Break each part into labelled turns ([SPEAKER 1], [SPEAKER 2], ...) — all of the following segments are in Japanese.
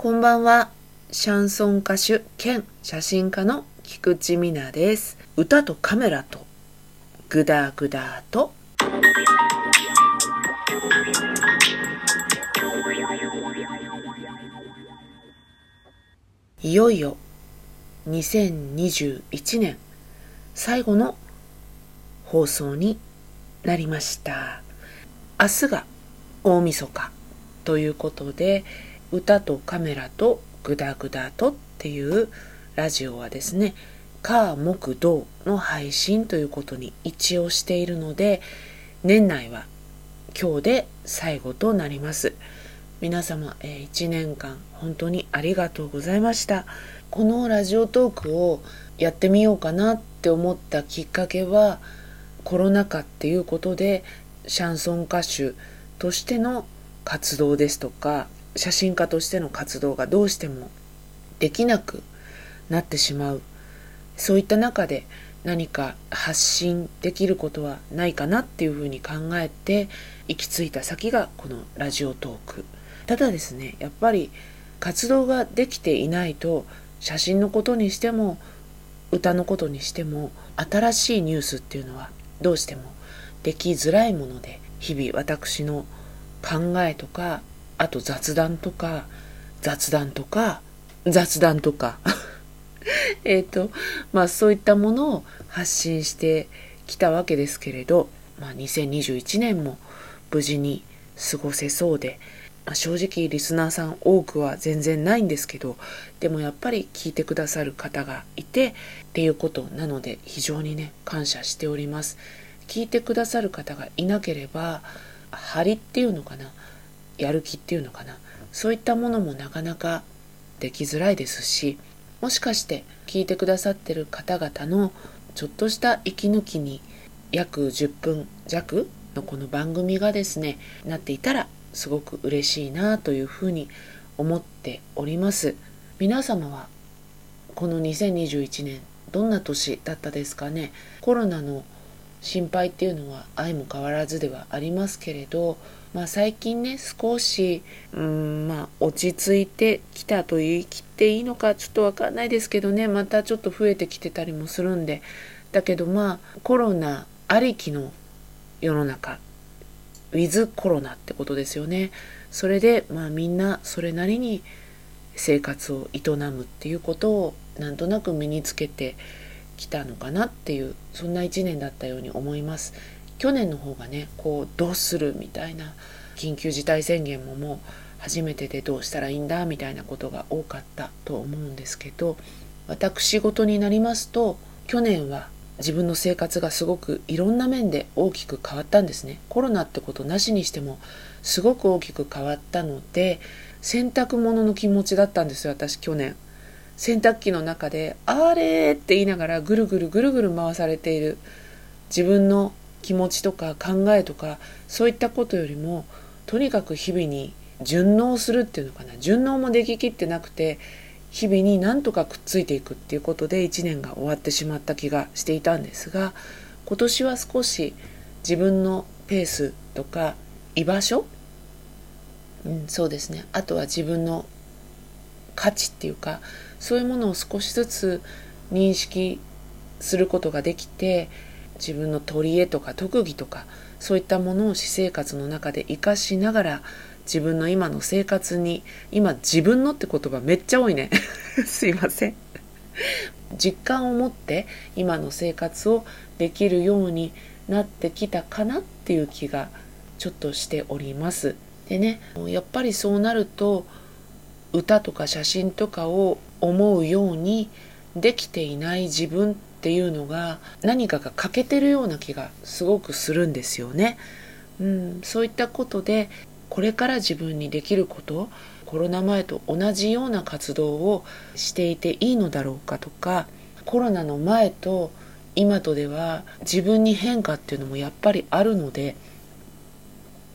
[SPEAKER 1] こんばんは。シャンソン歌手兼写真家の菊池美奈です。歌とカメラとグダグダといよいよ2021年最後の放送になりました。明日が大晦日ということで歌とカメラとグダグダとっていうラジオはですね火木土の配信ということに一応しているので年内は今日で最後となります。皆様、えー1年間本当にありがとうございました。このラジオトークをやってみようかなって思ったきっかけはコロナ禍っていうことでシャンソン歌手としての活動ですとか写真家としての活動がどうしてもできなくなってしまう。そういった中で何か発信できることはないかなっていうふうに考えて行き着いた先がこのラジオトーク。ただですねやっぱり活動ができていないと写真のことにしても歌のことにしても新しいニュースっていうのはどうしてもできづらいもので日々私の考えとかあと雑談とか雑談とか雑談とか。えっとまあそういったものを発信してきたわけですけれど、まあ、2021年も無事に過ごせそうで、まあ、正直リスナーさん多くは全然ないんですけどでもやっぱり聞いてくださる方がいてっていうことなので非常にね感謝しております。聞いてくださる方がいなければ張りっていうのかな。やる気っていうのかな。そういったものもなかなかできづらいですしもしかして聞いてくださってる方々のちょっとした息抜きに約10分弱のこの番組がですねなっていたらすごく嬉しいなというふうに思っております。皆様はこの2021年どんな年だったですかね。コロナの心配っていうのは相も変わらずではありますけれど、まあ、最近ね少しうんまあ落ち着いてきたと言い切っていいのかちょっとわかんないですけどねまたちょっと増えてきてたりもするんで。だけどまあコロナありきの世の中ウィズコロナってことですよね。それでまあみんなそれなりに生活を営むっていうことをなんとなく身につけてきたのかなっていうそんな一年だったように思います。去年の方がねこうどうするみたいな緊急事態宣言ももう初めてでどうしたらいいんだみたいなことが多かったと思うんですけど私事になりますと去年は自分の生活がすごくいろんな面で大きく変わったんですね。コロナってことなしにしてもすごく大きく変わったので洗濯物の気持ちだったんですよ私去年。洗濯機の中で「あれ!」って言いながらぐるぐるぐるぐる回されている。自分の気持ちとか考えとかそういったことよりもとにかく日々に順応するっていうのかな。順応もでききってなくて日々になんとかくっついていくっていうことで1年が終わってしまった気がしていたんですが今年は少し自分のペースとか居場所、うん、そうですね。あとは自分の価値っていうかそういうものを少しずつ認識することができて自分の取り柄とか特技とかそういったものを私生活の中で活かしながら自分の今の生活に今自分のって言葉めっちゃ多いね。すいません。実感を持って今の生活をできるようになってきたかなっていう気がちょっとしております。でねやっぱりそうなると歌とか写真とかを思うようにできていない自分っていうのが何かが欠けてるような気がすごくするんですよね。うん、そういったことでこれから自分にできることコロナ前と同じような活動をしていていいのだろうかとかコロナの前と今とでは自分に変化っていうのもやっぱりあるので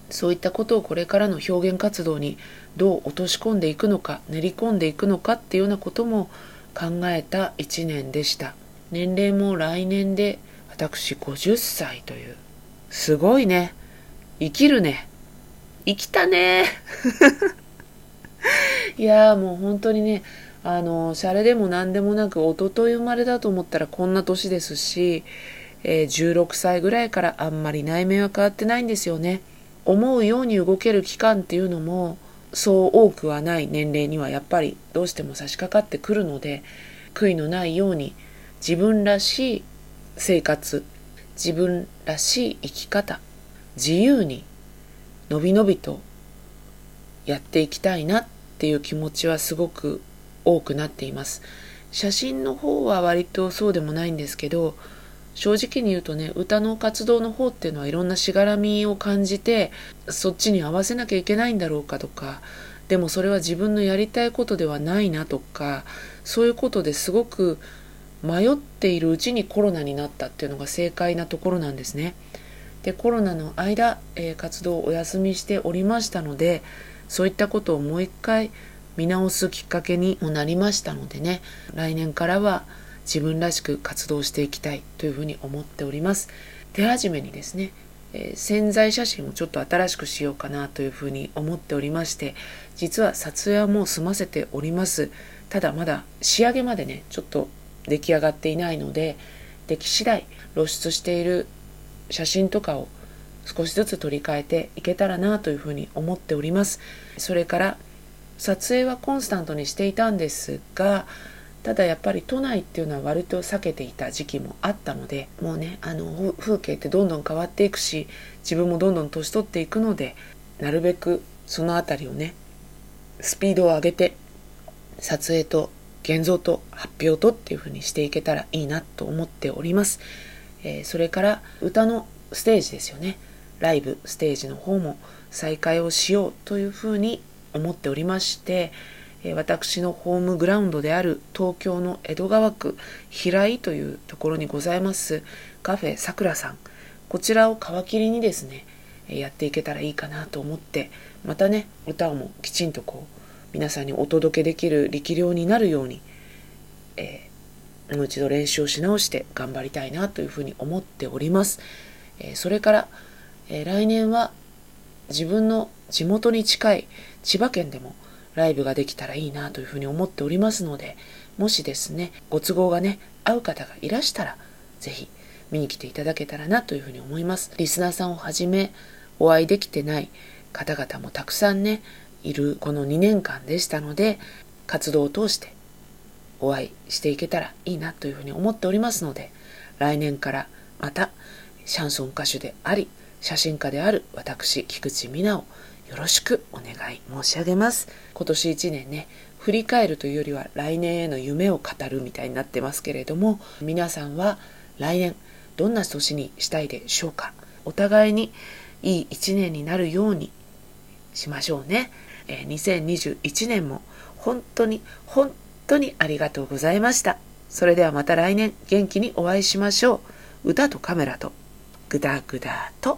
[SPEAKER 1] そういったことをこれからの表現活動にどう落とし込んでいくのか練り込んでいくのかっていうようなことも考えた1年でした。年齢も来年で私50歳という。すごいね。生きるね。生きたね。いやもう本当にねあのシャレでも何でもなく一昨日生まれだと思ったらこんな年ですし、えー、16歳ぐらいからあんまり内面は変わってないんですよね。思うように動ける期間っていうのもそう多くはない年齢にはやっぱりどうしても差し掛かってくるので悔いのないように自分らしい生活自分らしい生き方自由にのびのびとやっていきたいなっていう気持ちはすごく多くなっています。写真の方は割とそうでもないんですけど正直に言うとね歌の活動の方っていうのはいろんなしがらみを感じてそっちに合わせなきゃいけないんだろうかとかでもそれは自分のやりたいことではないなとかそういうことですごく迷っているうちにコロナになったっていうのが正解なところなんですね。でコロナの間、えー、活動をお休みしておりましたのでそういったことをもう一回見直すきっかけにもなりましたのでね来年からは自分らしく活動していきたいというふうに思っております。手始めにですね、えー、潜在写真をちょっと新しくしようかなというふうに思っておりまして実は撮影はもう済ませております。ただまだ仕上げまでねちょっと出来上がっていないので出来次第露出している写真とかを少しずつ取り替えていけたらなというふうに思っております。それから撮影はコンスタントにしていたんですがただやっぱり都内っていうのは割と避けていた時期もあったのでもうねあの風景ってどんどん変わっていくし自分もどんどん年取っていくのでなるべくその辺りをねスピードを上げて撮影と現像と発表とっていう風にしていけたらいいなと思っております、えー、それから歌のステージですよね。ライブステージの方も再開をしようというふうに思っておりまして私のホームグラウンドである東京の江戸川区平井というところにございます。カフェさくらさん。こちらを皮切りにですねやっていけたらいいかなと思ってまたね歌をもきちんとこう皆さんにお届けできる力量になるように、えー、もう一度練習をし直して頑張りたいなというふうに思っております、えー、それからえー、来年は自分の地元に近い千葉県でもライブができたらいいなというふうに思っておりますので、もしですね、ご都合がね、合う方がいらしたら、ぜひ見に来ていただけたらなというふうに思います。リスナーさんをはじめ、お会いできてない方々もたくさんね、いるこの2年間でしたので、活動を通してお会いしていけたらいいなというふうに思っておりますので、来年からまたシャンソン歌手であり、写真家である私、菊池美奈をよろしくお願い申し上げます。今年1年ね、振り返るというよりは来年への夢を語るみたいになってますけれども、皆さんは来年どんな年にしたいでしょうか？お互いにいい1年になるようにしましょうね。え、2021年も本当に本当にありがとうございました。それではまた来年元気にお会いしましょう。歌とカメラとグダグダと。